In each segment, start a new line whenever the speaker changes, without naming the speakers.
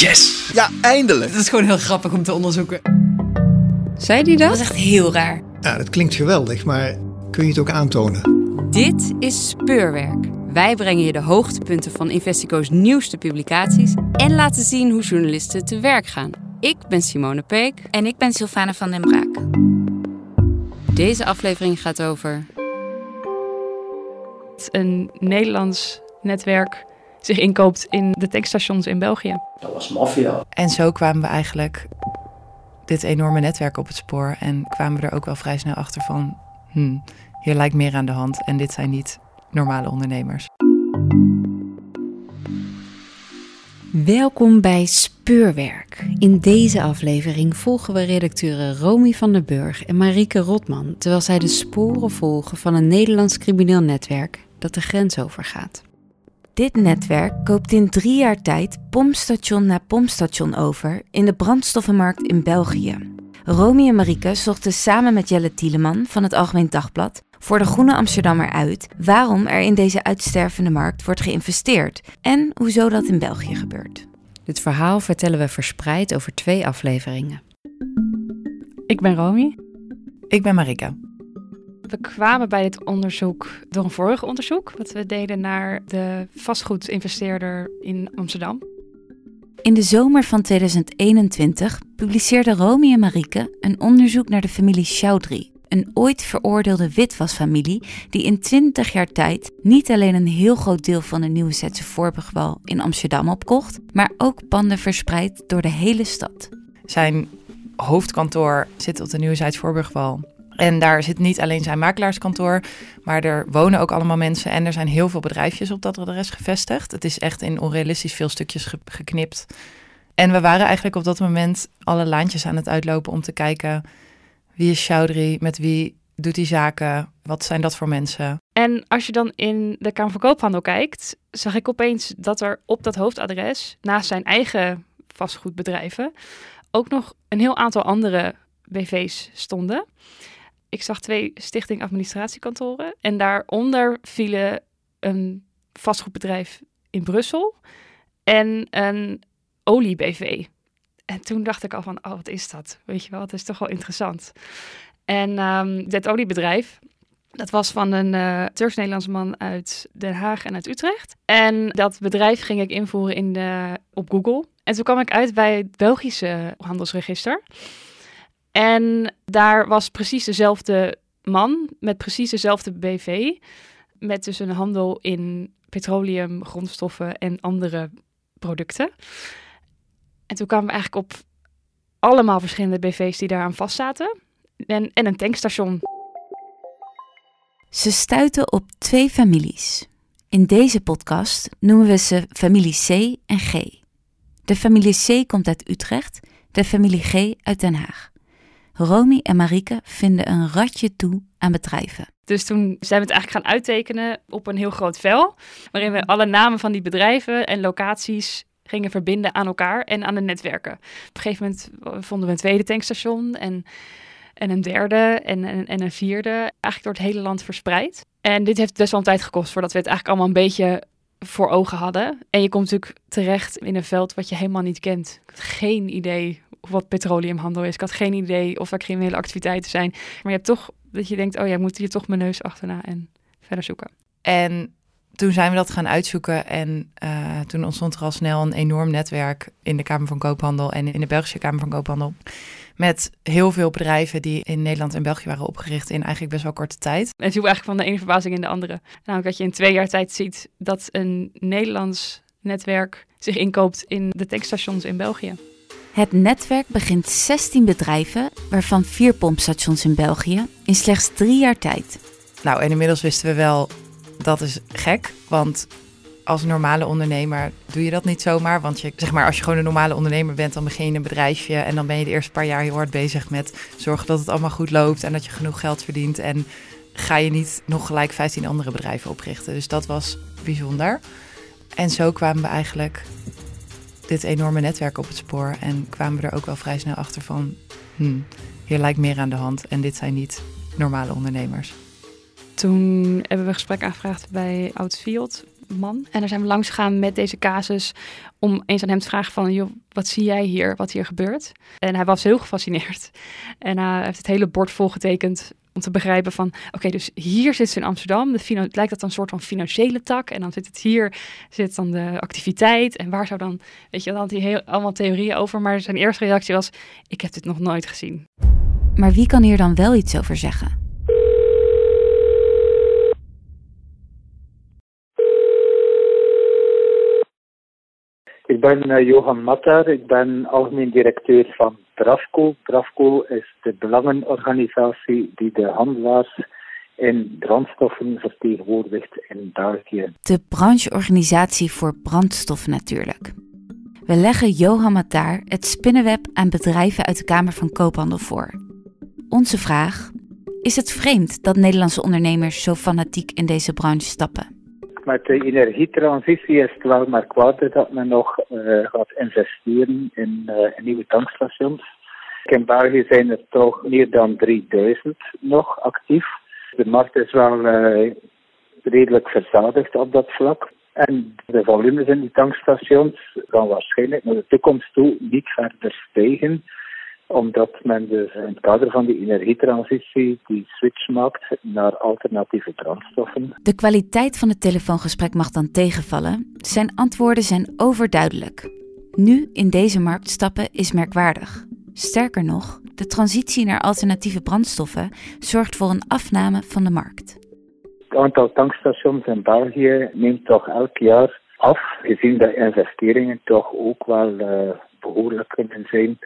Yes! Ja, eindelijk!
Dat is gewoon heel grappig om te onderzoeken. Zei die dat?
Dat was echt heel raar.
Ja, dat klinkt geweldig, maar kun je het ook aantonen?
Dit is Speurwerk. Wij brengen je de hoogtepunten van Investico's nieuwste publicaties en laten zien hoe journalisten te werk gaan. Ik ben Simone Peek.
En ik ben Sylvana van den Braak.
Deze aflevering gaat over.
Een Nederlands netwerk zich inkoopt in de tankstations in België.
Dat was maffia.
En zo kwamen we eigenlijk dit enorme netwerk op het spoor. En kwamen we er ook wel vrij snel achter van... Hmm, hier lijkt meer aan de hand en dit zijn niet normale ondernemers.
Welkom bij Speurwerk. In deze aflevering volgen we redacteuren Romy van der Burg en Marieke Rotman... terwijl zij de sporen volgen van een Nederlands crimineel netwerk dat de grens overgaat.
Dit netwerk koopt in drie jaar tijd pompstation na pompstation over in de brandstoffenmarkt in België. Romy en Marieke zochten samen met Jelle Tieleman van het Algemeen Dagblad voor de Groene Amsterdammer uit waarom er in deze uitstervende markt wordt geïnvesteerd en hoezo dat in België gebeurt.
Dit verhaal vertellen we verspreid over twee afleveringen.
Ik ben Romy.
Ik ben Marika.
We kwamen bij dit onderzoek door een vorig onderzoek wat we deden naar de vastgoedinvesteerder in Amsterdam.
In de zomer van 2021 publiceerden Romy en Marieke een onderzoek naar de familie Chaudry, een ooit veroordeelde witwasfamilie die in 20 jaar tijd niet alleen een heel groot deel van de Nieuwe Zetse Voorburgwal in Amsterdam opkocht, maar ook panden verspreid door de hele stad.
Zijn hoofdkantoor zit op de Nieuwe Zijds Voorburgwal. En daar zit niet alleen zijn makelaarskantoor, maar er wonen ook allemaal mensen en er zijn heel veel bedrijfjes op dat adres gevestigd. Het is echt in onrealistisch veel stukjes ge- geknipt. En we waren eigenlijk op dat moment alle laantjes aan het uitlopen om te kijken wie is Chaudry, met wie doet hij zaken, wat zijn dat voor mensen.
En als je dan in de Kamer van Koophandel kijkt, zag ik opeens dat er op dat hoofdadres, naast zijn eigen vastgoedbedrijven, ook nog een heel aantal andere BV's stonden. Ik zag twee stichting administratiekantoren en daaronder vielen een vastgoedbedrijf in Brussel en een olie-BV. En toen dacht ik al van, oh, wat is dat? Weet je wel, het is toch wel interessant. En um, dit oliebedrijf, dat was van een uh, Turks-Nederlandse man uit Den Haag en uit Utrecht. En dat bedrijf ging ik invoeren in de, op Google. En toen kwam ik uit bij het Belgische handelsregister. En daar was precies dezelfde man met precies dezelfde BV. Met dus een handel in petroleum, grondstoffen en andere producten. En toen kwamen we eigenlijk op allemaal verschillende BV's die daaraan vastzaten. En, en een tankstation.
Ze stuiten op twee families. In deze podcast noemen we ze familie C en G. De familie C komt uit Utrecht, de familie G uit Den Haag. Romy en Marieke vinden een ratje toe aan bedrijven.
Dus toen zijn we het eigenlijk gaan uittekenen op een heel groot vel, waarin we alle namen van die bedrijven en locaties gingen verbinden aan elkaar en aan de netwerken. Op een gegeven moment vonden we een tweede tankstation en, en een derde en, en, en een vierde, eigenlijk door het hele land verspreid. En dit heeft best wel een tijd gekost voordat we het eigenlijk allemaal een beetje voor ogen hadden. En je komt natuurlijk terecht in een veld wat je helemaal niet kent. Geen idee wat petroleumhandel is. Ik had geen idee of er criminele activiteiten zijn. Maar je hebt toch dat je denkt, oh ja, ik moet hier toch mijn neus achterna en verder zoeken.
En toen zijn we dat gaan uitzoeken en uh, toen ontstond er al snel een enorm netwerk in de Kamer van Koophandel en in de Belgische Kamer van Koophandel. Met heel veel bedrijven die in Nederland en België waren opgericht in eigenlijk best wel korte tijd.
En het viel eigenlijk van de ene verbazing in de andere. Namelijk dat je in twee jaar tijd ziet dat een Nederlands netwerk zich inkoopt in de tankstations in België.
Het netwerk begint 16 bedrijven, waarvan vier pompstations in België, in slechts drie jaar tijd.
Nou, en inmiddels wisten we wel, dat is gek, want als normale ondernemer doe je dat niet zomaar. Want je, zeg maar, als je gewoon een normale ondernemer bent, dan begin je een bedrijfje en dan ben je de eerste paar jaar heel hard bezig met zorgen dat het allemaal goed loopt en dat je genoeg geld verdient. En ga je niet nog gelijk 15 andere bedrijven oprichten. Dus dat was bijzonder. En zo kwamen we eigenlijk dit enorme netwerk op het spoor en kwamen we er ook wel vrij snel achter van, hmm, hier lijkt meer aan de hand en dit zijn niet normale ondernemers.
Toen hebben we een gesprek aangevraagd bij Oud Field, man. En daar zijn we langs gegaan met deze casus om eens aan hem te vragen van, joh, wat zie jij hier, wat hier gebeurt? En hij was heel gefascineerd. En hij heeft het hele bord volgetekend te begrijpen van, oké, dus hier zit ze in Amsterdam. Het lijkt dat een soort van financiële tak. En dan zit het hier, zit dan de activiteit. En waar zou dan, weet je, dan had hij heel, allemaal theorieën over. Maar zijn eerste reactie was, ik heb dit nog nooit gezien.
Maar wie kan hier dan wel iets over zeggen?
Ik ben uh, Johan Matter, ik ben algemeen directeur van DRAFCO. DRAFCO is de belangenorganisatie die de handelaars in brandstoffen vertegenwoordigt in België.
De brancheorganisatie voor brandstoffen natuurlijk. We leggen Johan Matar het spinnenweb aan bedrijven uit de Kamer van Koophandel voor. Onze vraag: is het vreemd dat Nederlandse ondernemers zo fanatiek in deze branche stappen?
Met de energietransitie is het wel merkwaardig dat men nog uh, gaat investeren in, in, nieuwe tankstations. In België zijn er toch meer dan 3000 nog actief. De markt is wel uh, redelijk verzadigd op dat vlak. En de volumes in die tankstations gaan waarschijnlijk naar de toekomst toe niet verder stijgen omdat men dus in het kader van die energietransitie die switch maakt naar alternatieve brandstoffen.
De kwaliteit van het telefoongesprek mag dan tegenvallen. Zijn antwoorden zijn overduidelijk. Nu in deze markt stappen is merkwaardig. Sterker nog, de transitie naar alternatieve brandstoffen zorgt voor een afname van de markt.
Het aantal tankstations in België neemt toch elk jaar af, gezien dat investeringen toch ook wel uh, behoorlijk kunnen zijn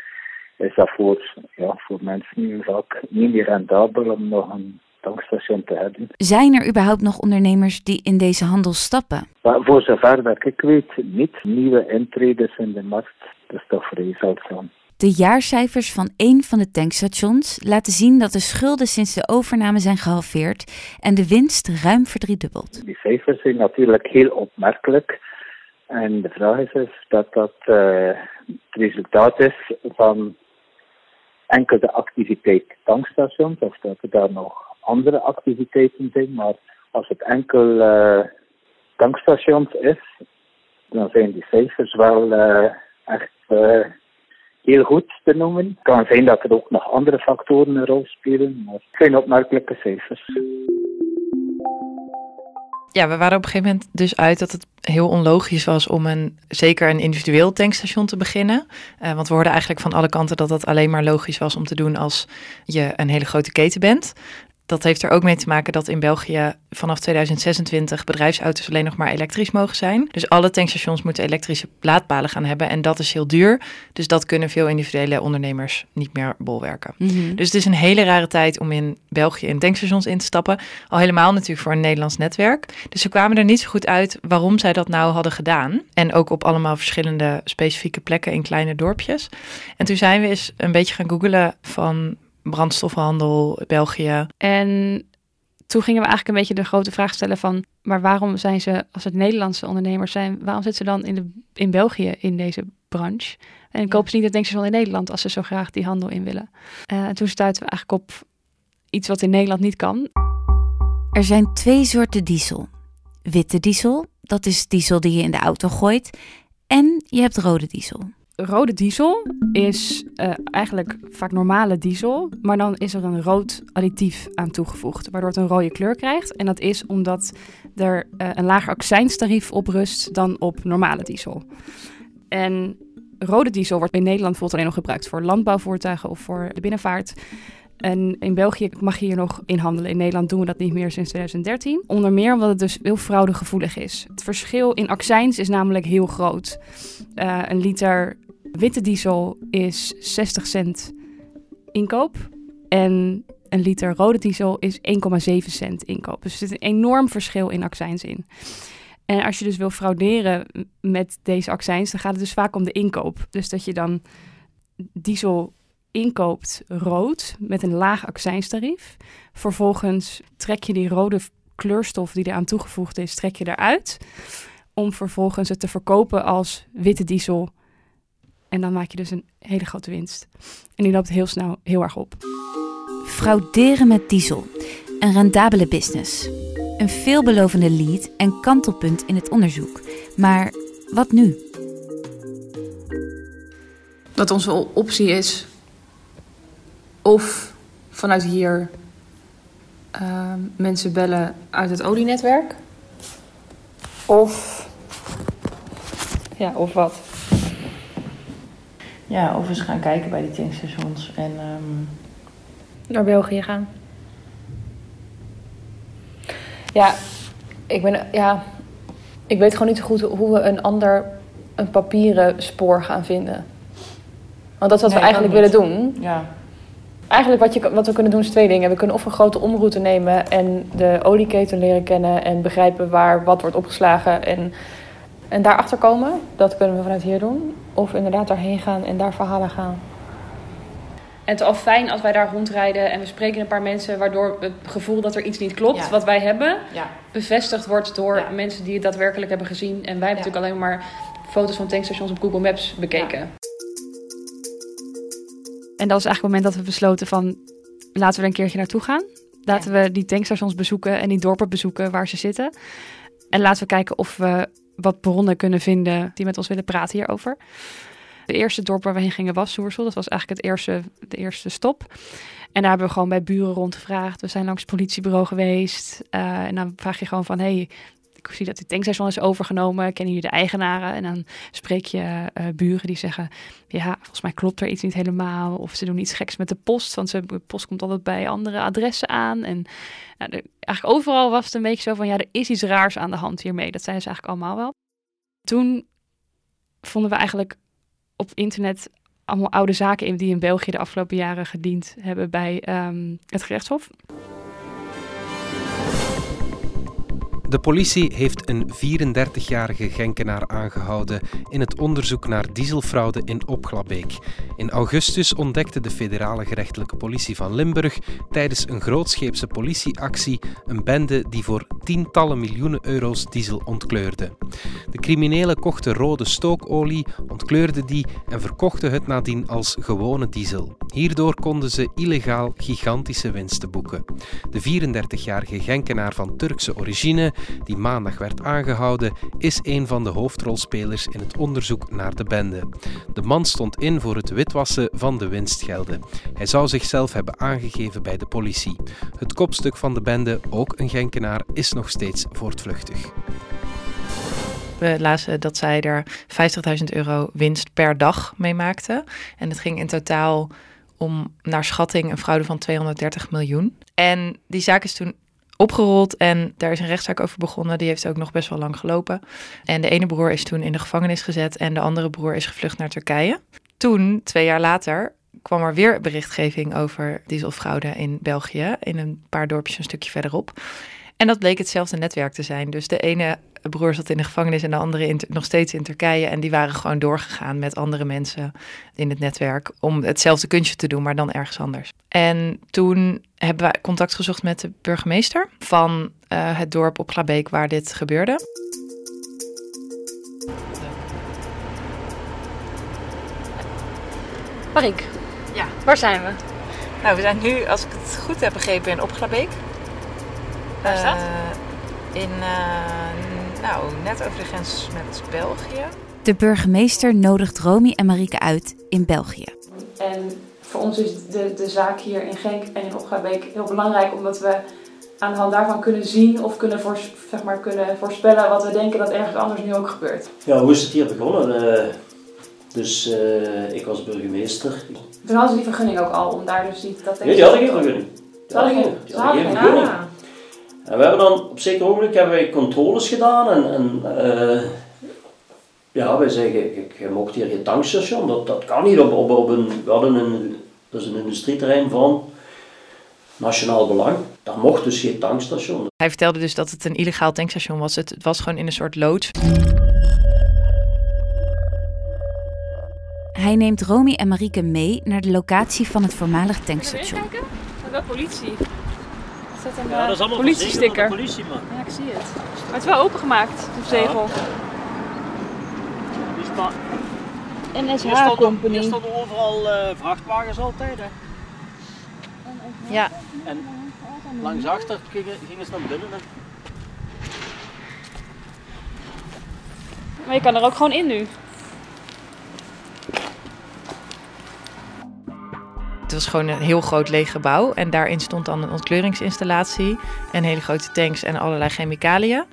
is dat voor, ja, voor mensen vaak niet meer rendabel om nog een tankstation te hebben.
Zijn er überhaupt nog ondernemers die in deze handel stappen?
Maar voor zover dat ik weet, niet nieuwe intreders in de markt. Dat is toch vrij zeldzaam.
De jaarcijfers van één van de tankstations laten zien dat de schulden sinds de overname zijn gehalveerd en de winst ruim verdriedubbeld.
Die cijfers zijn natuurlijk heel opmerkelijk. En de vraag is dus dat dat uh, het resultaat is van enkel de activiteit tankstations, of dat er daar nog andere activiteiten zijn, maar als het enkel uh, tankstations is, dan zijn die cijfers wel uh, echt uh, heel goed te noemen. Het kan zijn dat er ook nog andere factoren een rol spelen, maar het zijn opmerkelijke cijfers
ja, we waren op een gegeven moment dus uit dat het heel onlogisch was om een, zeker een individueel tankstation te beginnen. Uh, want we hoorden eigenlijk van alle kanten dat dat alleen maar logisch was om te doen als je een hele grote keten bent dat heeft er ook mee te maken dat in België vanaf 2026 bedrijfsauto's alleen nog maar elektrisch mogen zijn. Dus alle tankstations moeten elektrische laadpalen gaan hebben en dat is heel duur. Dus dat kunnen veel individuele ondernemers niet meer bolwerken. Mhm. Dus het is een hele rare tijd om in België in tankstations in te stappen. Al helemaal natuurlijk voor een Nederlands netwerk. Dus ze kwamen er niet zo goed uit waarom zij dat nou hadden gedaan. En ook op allemaal verschillende specifieke plekken in kleine dorpjes. En toen zijn we eens een beetje gaan googelen van brandstoffenhandel, België.
En toen gingen we eigenlijk een beetje de grote vraag stellen van, maar waarom zijn ze, als het Nederlandse ondernemers zijn, waarom zitten ze dan in, de, in België in deze branche? En kopen ze niet het wel in Nederland als ze zo graag die handel in willen? Uh, en toen stuiten we eigenlijk op iets wat in Nederland niet kan.
Er zijn twee soorten diesel. Witte diesel, dat is diesel die je in de auto gooit. En je hebt rode diesel
rode diesel is uh, eigenlijk vaak normale diesel, maar dan is er een rood additief aan toegevoegd, waardoor het een rode kleur krijgt. En dat is omdat er uh, een lager accijnstarief op rust dan op normale diesel. En rode diesel wordt in Nederland bijvoorbeeld alleen nog gebruikt voor landbouwvoertuigen of voor de binnenvaart. En in België mag je hier nog in handelen. In Nederland doen we dat niet meer sinds 2013. Onder meer omdat het dus heel fraudegevoelig is. Het verschil in accijns is namelijk heel groot. Uh, een liter Witte diesel is 60 cent inkoop. En een liter rode diesel is 1,7 cent inkoop. Dus er zit een enorm verschil in accijns in. En als je dus wil frauderen met deze accijns, dan gaat het dus vaak om de inkoop. Dus dat je dan diesel inkoopt rood met een laag accijnstarief. Vervolgens trek je die rode kleurstof die eraan toegevoegd is, trek je eruit. Om vervolgens het te verkopen als witte diesel en dan maak je dus een hele grote winst. En die loopt heel snel heel erg op.
Frauderen met diesel. Een rendabele business. Een veelbelovende lead en kantelpunt in het onderzoek. Maar wat nu?
Dat onze optie is of vanuit hier uh, mensen bellen uit het olienetwerk. Of. Ja, of wat?
Ja, of eens gaan kijken bij die tankstations en. Um...
Naar België gaan. Ja, ik ben. Ja, ik weet gewoon niet zo goed hoe we een ander. een papieren spoor gaan vinden. Want dat is wat
Nee,
we eigenlijk willen doen.
Ja.
Eigenlijk wat, je, wat we kunnen doen is twee dingen. We kunnen of een grote omroute nemen en de olieketen leren kennen en begrijpen waar wat wordt opgeslagen en, en daarachter komen. Dat kunnen we vanuit hier doen. Of inderdaad daarheen gaan en daar verhalen gaan. En het is al fijn als wij daar rondrijden en we spreken een paar mensen, waardoor het gevoel dat er iets niet klopt,
Ja.
wat wij hebben,
Ja.
bevestigd wordt door
Ja.
mensen die het daadwerkelijk hebben gezien. En wij hebben natuurlijk alleen maar foto's van tankstations op Google Maps bekeken. En dat is eigenlijk het moment dat we besloten van laten we er een keertje naartoe gaan. Laten we die tankstations bezoeken en die dorpen bezoeken waar ze zitten. En laten we kijken of we wat bronnen kunnen vinden die met ons willen praten hierover. De eerste dorp waar we heen gingen was Soersel. Dat was eigenlijk het eerste, de eerste stop. En daar hebben we gewoon bij buren rondgevraagd. We zijn langs het politiebureau geweest. Eh, en dan vraag je gewoon van... Hey, ik zie dat die tankstation is overgenomen. Kennen jullie de eigenaren? En dan spreek je eh, buren die zeggen... Ja, volgens mij klopt er iets niet helemaal. Of ze doen iets geks met de post. Want de post komt altijd bij andere adressen aan. En nou, eigenlijk overal was het een beetje zo van... Ja, er is iets raars aan de hand hiermee. Dat zeiden ze eigenlijk allemaal wel. Toen vonden we eigenlijk op internet allemaal oude zaken in die in België de afgelopen jaren gediend hebben bij ehm, het gerechtshof.
De politie heeft een 34-jarige Genkenaar aangehouden in het onderzoek naar dieselfraude in Opglabeek. In augustus ontdekte de federale gerechtelijke politie van Limburg tijdens een grootscheepse politieactie een bende die voor tientallen miljoenen euro's diesel ontkleurde. De criminelen kochten rode stookolie, ontkleurden die en verkochten het nadien als gewone diesel. Hierdoor konden ze illegaal gigantische winsten boeken. De 34-jarige Genkenaar van Turkse origine, die maandag werd aangehouden, is een van de hoofdrolspelers in het onderzoek naar de bende. De man stond in voor het witwassen van de winstgelden. Hij zou zichzelf hebben aangegeven bij de politie. Het kopstuk van de bende, ook een Genkenaar, is nog steeds voortvluchtig.
We lazen dat zij er 50.000 euro winst per dag mee maakte. En het ging in totaal om, naar schatting, een fraude van 230 miljoen. En die zaak is toen opgerold en daar is een rechtszaak over begonnen. Die heeft ook nog best wel lang gelopen. En de ene broer is toen in de gevangenis gezet en de andere broer is gevlucht naar Turkije. Toen, twee jaar later, kwam er weer berichtgeving over dieselfraude in België, in een paar dorpjes een stukje verderop. En dat bleek hetzelfde netwerk te zijn. Dus de ene broer zat in de gevangenis en de andere in, nog steeds in Turkije. En die waren gewoon doorgegaan met andere mensen in het netwerk om hetzelfde kunstje te doen, maar dan ergens anders. En toen hebben wij contact gezocht met de burgemeester van eh, het dorp op Glabeek waar dit gebeurde.
Marik,
Ja.
waar zijn we?
Nou, we zijn nu, als ik het goed heb begrepen, in Opglabeek.
Waar is dat?
Eh, in, eh, nou, net over de grens met België.
De burgemeester nodigt Romy en Marieke uit in België.
En voor ons is de, de zaak hier in Genk en in Opgabeek heel belangrijk, omdat we aan de hand daarvan kunnen zien of kunnen, voors- zeg maar, kunnen voorspellen wat we denken dat ergens anders nu ook gebeurt.
Ja, hoe is het hier begonnen? Eh, dus eh, ik was burgemeester.
Toen hadden ze die vergunning ook al om daar dus die, dat
Nee, die hadden geen vergunning.
Ze hadden geen,
Die
ze
hadden
hadden
geen vergunning. En we hebben dan op zeker ogenblik hebben wij controles gedaan en, en eh, ja, wij zeggen, je, je mocht hier geen tankstation, dat, dat kan niet op, op, op een, we hadden een, dat is een industrieterrein van nationaal belang. Daar mocht dus geen tankstation.
Hij vertelde dus dat het een illegaal tankstation was. Het, het was gewoon in een soort loods.
Hij neemt Romy en Marieke mee naar de locatie van het voormalig tankstation.
kijken? Er wel politie dat een
ja, dat is eh,
politiesticker? Ja, ik zie het. Maar het is wel opengemaakt, de zegel.
en staat...
NSH Company.
Hier stonden overal eh, vrachtwagens altijd, hè.
Ja.
En langs achter gingen, ze naar binnen, hè.
Maar je kan er ook gewoon in nu.
Was gewoon een heel groot leeg gebouw. En daarin stond dan een ontkleringsinstallatie. En hele grote tanks en allerlei chemicaliën.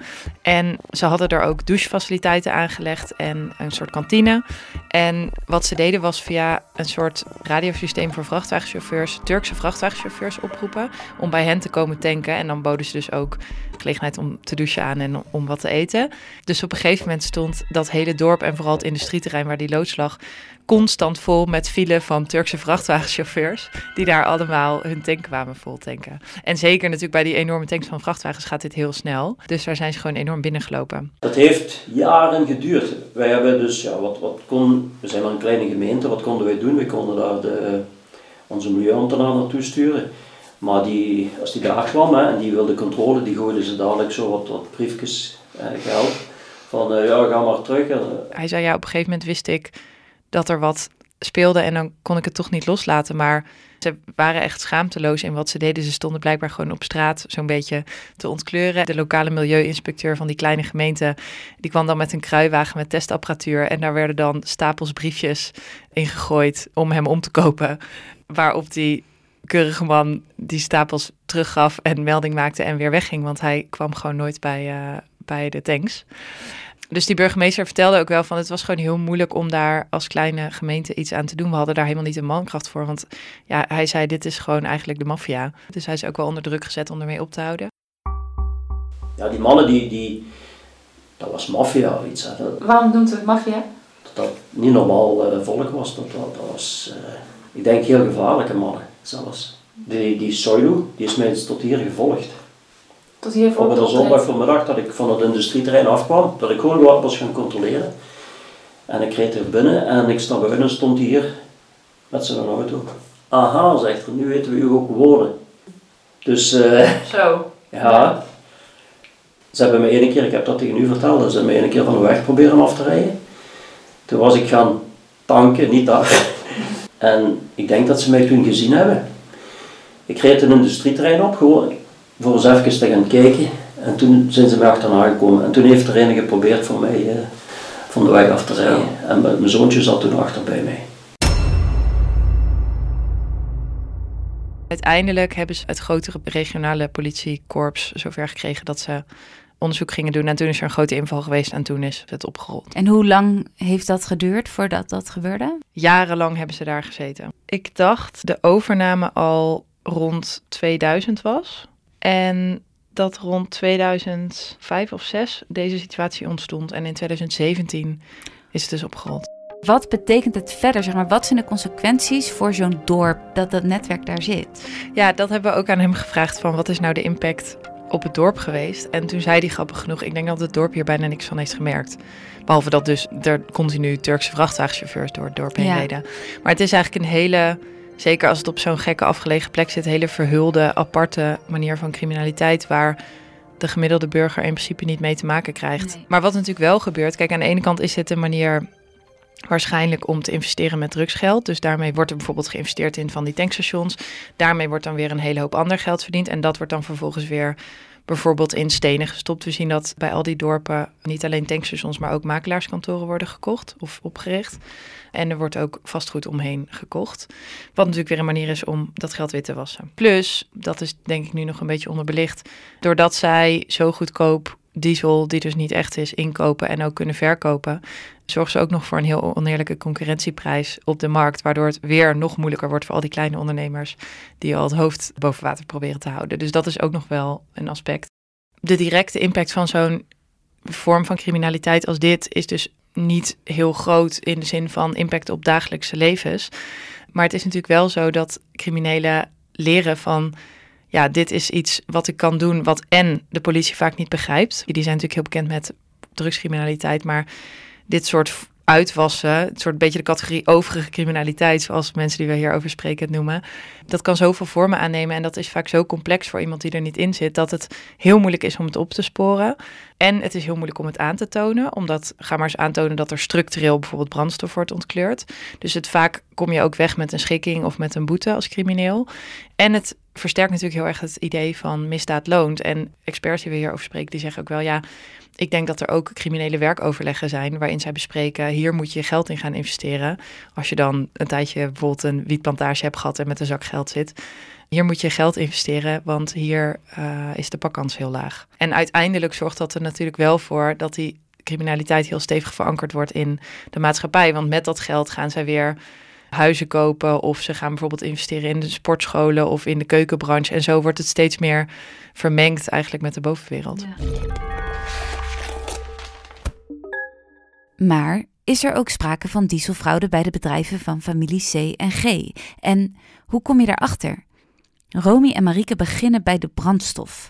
En ze hadden er ook douchefaciliteiten aangelegd en een soort kantine. En wat ze deden was via een soort radiosysteem voor vrachtwagenchauffeurs, Turkse vrachtwagenchauffeurs oproepen. Om bij hen te komen tanken. En dan boden ze dus ook gelegenheid om te douchen aan en om wat te eten. Dus op een gegeven moment stond dat hele dorp en vooral het industrieterrein waar die loods lag constant vol met file van Turkse vrachtwagenchauffeurs. Die daar allemaal hun tank kwamen vol tanken. En zeker natuurlijk bij die enorme tanks van vrachtwagens gaat dit heel snel. Dus daar zijn ze gewoon enorm binnengelopen.
Dat heeft jaren geduurd. Wij hebben dus, ja, wat, wat kon, we zijn maar een kleine gemeente, wat konden wij doen? We konden daar de, onze milieuambtenaar naartoe sturen. Maar die, als die daar kwam hè, en die wilde controle, die gooiden ze dadelijk zo wat, briefjes eh, geld. Van uh, ja, ga maar terug.
Hij zei ja, op een gegeven moment wist ik dat er wat speelde en dan kon ik het toch niet loslaten. Maar ze waren echt schaamteloos in wat ze deden. Ze stonden blijkbaar gewoon op straat zo'n beetje te ontkleuren. De lokale milieuinspecteur van die kleine gemeente, die kwam dan met een kruiwagen met testapparatuur. En daar werden dan stapels briefjes ingegooid om hem om te kopen. Waarop die keurige man die stapels teruggaf en melding maakte en weer wegging. Want hij kwam gewoon nooit bij, uh, bij de tanks. Dus die burgemeester vertelde ook wel van het was gewoon heel moeilijk om daar als kleine gemeente iets aan te doen. We hadden daar helemaal niet de mankracht voor. Want ja, hij zei dit is gewoon eigenlijk de maffia. Dus hij is ook wel onder druk gezet om ermee op te houden.
Ja, die mannen die, die dat was maffia of iets.
Waarom noemt het maffia?
Dat dat niet normaal uh, volk was. Dat, dat, dat was, uh, ik denk, heel gevaarlijke mannen zelfs. Die, die Soilu, die is mij tot hier gevolgd.
Tot hier
Op een zondag voormiddag dat ik van het industrieterrein afkwam, dat ik gewoon wat was gaan controleren. En ik reed er binnen en ik stond buiten en stond hier met zijn auto. Aha, zegt er, nu weten we u ook wonen. Dus, uh,
Zo.
Ja. Ze hebben me één keer, ik heb dat tegen u verteld, ze hebben me één keer van de weg proberen af te rijden. Toen was ik gaan tanken, niet daar. En ik denk dat ze mij toen gezien hebben. Ik reed een industrieterrein op, gewoon voor eens even te gaan kijken. En toen zijn ze me achterna gekomen. En toen heeft er een geprobeerd voor mij eh, van de weg af te rijden. En mijn zoontje zat toen achter bij mij.
Uiteindelijk hebben ze het grotere regionale politiekorps zover gekregen dat ze onderzoek gingen doen. En toen is er een grote inval geweest en toen is het opgerold.
En hoe lang heeft dat geduurd voordat dat gebeurde?
Jarenlang hebben ze daar gezeten. Ik dacht de overname al rond 2000 was. En dat rond 2005 of 6 deze situatie ontstond. En in 2017 is het dus opgerold.
Wat betekent het verder? Zeg maar, wat zijn de consequenties voor zo'n dorp dat dat netwerk daar zit?
Ja, dat hebben we ook aan hem gevraagd van wat is nou de impact op het dorp geweest. En toen zei hij grappig genoeg, ik denk dat het dorp hier bijna niks van heeft gemerkt. Behalve dat dus er continu Turkse vrachtwagenchauffeurs door het dorp heen reden. Maar het is eigenlijk een hele zeker als het op zo'n gekke afgelegen plek zit, hele verhulde, aparte manier van criminaliteit waar de gemiddelde burger in principe niet mee te maken krijgt. Maar wat natuurlijk wel gebeurt, kijk, aan de ene kant is dit een manier waarschijnlijk om te investeren met drugsgeld. Dus daarmee wordt er bijvoorbeeld geïnvesteerd in van die tankstations. Daarmee wordt dan weer een hele hoop ander geld verdiend en dat wordt dan vervolgens weer bijvoorbeeld in stenen gestopt. We zien dat bij al die dorpen niet alleen tankstations, maar ook makelaarskantoren worden gekocht of opgericht. En er wordt ook vastgoed omheen gekocht. Wat natuurlijk weer een manier is om dat geld wit te wassen. Plus, dat is denk ik nu nog een beetje onderbelicht, doordat zij zo goedkoop diesel, die dus niet echt is, inkopen en ook kunnen verkopen, zorgen ze ook nog voor een heel oneerlijke concurrentieprijs op de markt, waardoor het weer nog moeilijker wordt voor al die kleine ondernemers die al het hoofd boven water proberen te houden. Dus dat is ook nog wel een aspect. De directe impact van zo'n vorm van criminaliteit als dit is dus niet heel groot in de zin van impact op dagelijkse levens. Maar het is natuurlijk wel zo dat criminelen leren van ja, dit is iets wat ik kan doen, wat en de politie vaak niet begrijpt. Die zijn natuurlijk heel bekend met drugscriminaliteit, maar dit soort uitwassen, het soort beetje de categorie overige criminaliteit, zoals mensen die we hier over spreken het noemen. Dat kan zoveel vormen aannemen en dat is vaak zo complex voor iemand die er niet in zit, dat het heel moeilijk is om het op te sporen. En het is heel moeilijk om het aan te tonen, omdat ga maar eens aantonen dat er structureel bijvoorbeeld brandstof wordt ontkleurd. Dus het vaak kom je ook weg met een schikking of met een boete als crimineel. En het versterkt natuurlijk heel erg het idee van misdaad loont. En experts die we hierover spreken, die zeggen ook wel, ja, ik denk dat er ook criminele werkoverleggen zijn waarin zij bespreken, hier moet je geld in gaan investeren. Als je dan een tijdje bijvoorbeeld een wietplantage hebt gehad en met een zak geld zit. Hier moet je geld investeren, want hier uh, is de pakkans heel laag. En uiteindelijk zorgt dat er natuurlijk wel voor dat die criminaliteit heel stevig verankerd wordt in de maatschappij. Want met dat geld gaan zij weer huizen kopen of ze gaan bijvoorbeeld investeren in de sportscholen of in de keukenbranche. En zo wordt het steeds meer vermengd eigenlijk met de bovenwereld. Ja.
Maar is er ook sprake van dieselfraude bij de bedrijven van familie C en G? En hoe kom je daarachter? Romy en Marieke beginnen bij de brandstof.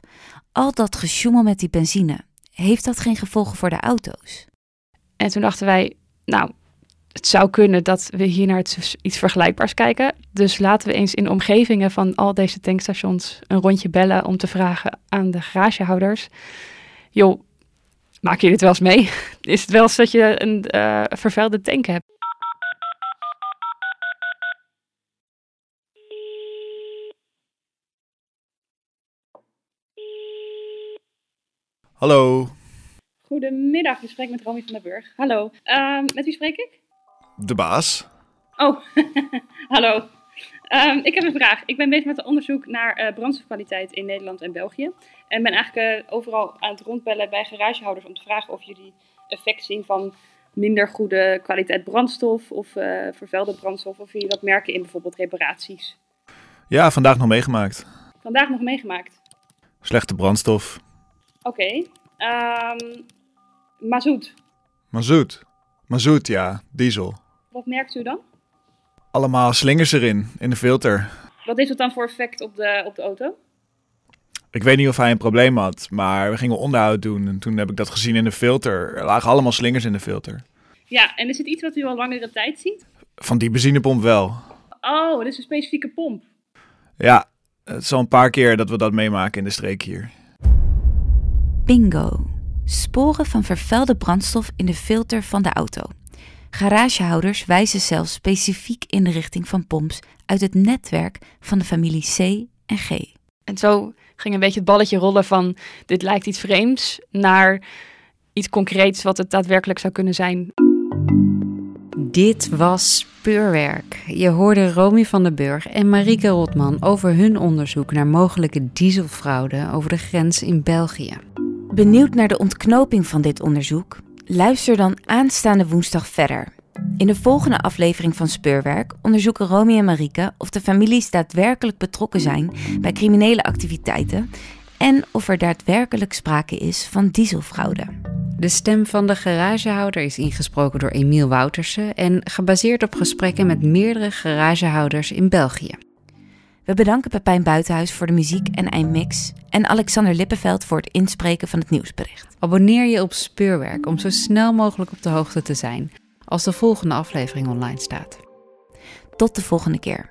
Al dat gesjoemel met die benzine, heeft dat geen gevolgen voor de auto's?
En toen dachten wij, nou, het zou kunnen dat we hier naar iets vergelijkbaars kijken. Dus laten we eens in omgevingen van al deze tankstations een rondje bellen om te vragen aan de garagehouders. Joh, maak je dit wel eens mee? Is het wel eens dat je een uh, vervuilde tank hebt?
Hallo.
Goedemiddag, je spreekt met Romy van der Burg. Hallo. Uh, met wie spreek ik?
De baas.
Oh, hallo. Um, ik heb een vraag. Ik ben bezig met een onderzoek naar uh, brandstofkwaliteit in Nederland en België. En ben eigenlijk uh, overal aan het rondbellen bij garagehouders om te vragen of jullie effect zien van minder goede kwaliteit brandstof of uh, vervuilde brandstof. Of jullie dat merken in bijvoorbeeld reparaties.
Ja, vandaag nog meegemaakt.
Vandaag nog meegemaakt?
Slechte brandstof.
Oké. Okay. Um, mazoet.
Mazoet? Mazoet, ja. Diesel.
Wat merkt u dan?
Allemaal slingers erin, in de filter.
Wat heeft het dan voor effect op de, op de auto?
Ik weet niet of hij een probleem had, maar we gingen onderhoud doen. En toen heb ik dat gezien in de filter. Er lagen allemaal slingers in de filter.
Ja, en is het iets wat u al langere tijd ziet?
Van die benzinepomp wel.
Oh, dit is een specifieke pomp.
Ja, het is al een paar keer dat we dat meemaken in de streek hier.
Bingo. Sporen van vervuilde brandstof in de filter van de auto. Garagehouders wijzen zelfs specifiek in de richting van pomps uit het netwerk van de familie C en G.
En zo ging een beetje het balletje rollen van dit lijkt iets vreemds naar iets concreets wat het daadwerkelijk zou kunnen zijn.
Dit was Speurwerk. Je hoorde Romy van den Burg en Marieke Rotman over hun onderzoek naar mogelijke dieselfraude over de grens in België.
Benieuwd naar de ontknoping van dit onderzoek? Luister dan aanstaande woensdag verder. In de volgende aflevering van Speurwerk onderzoeken Romy en Marieke of de families daadwerkelijk betrokken zijn bij criminele activiteiten en of er daadwerkelijk sprake is van dieselfraude.
De stem van de garagehouder is ingesproken door Emiel Woutersen en gebaseerd op gesprekken met meerdere garagehouders in België.
We bedanken Pepijn Buitenhuis voor de muziek en eindmix en Alexander Lippenveld voor het inspreken van het nieuwsbericht.
Abonneer je op Speurwerk om zo snel mogelijk op de hoogte te zijn als de volgende aflevering online staat.
Tot de volgende keer.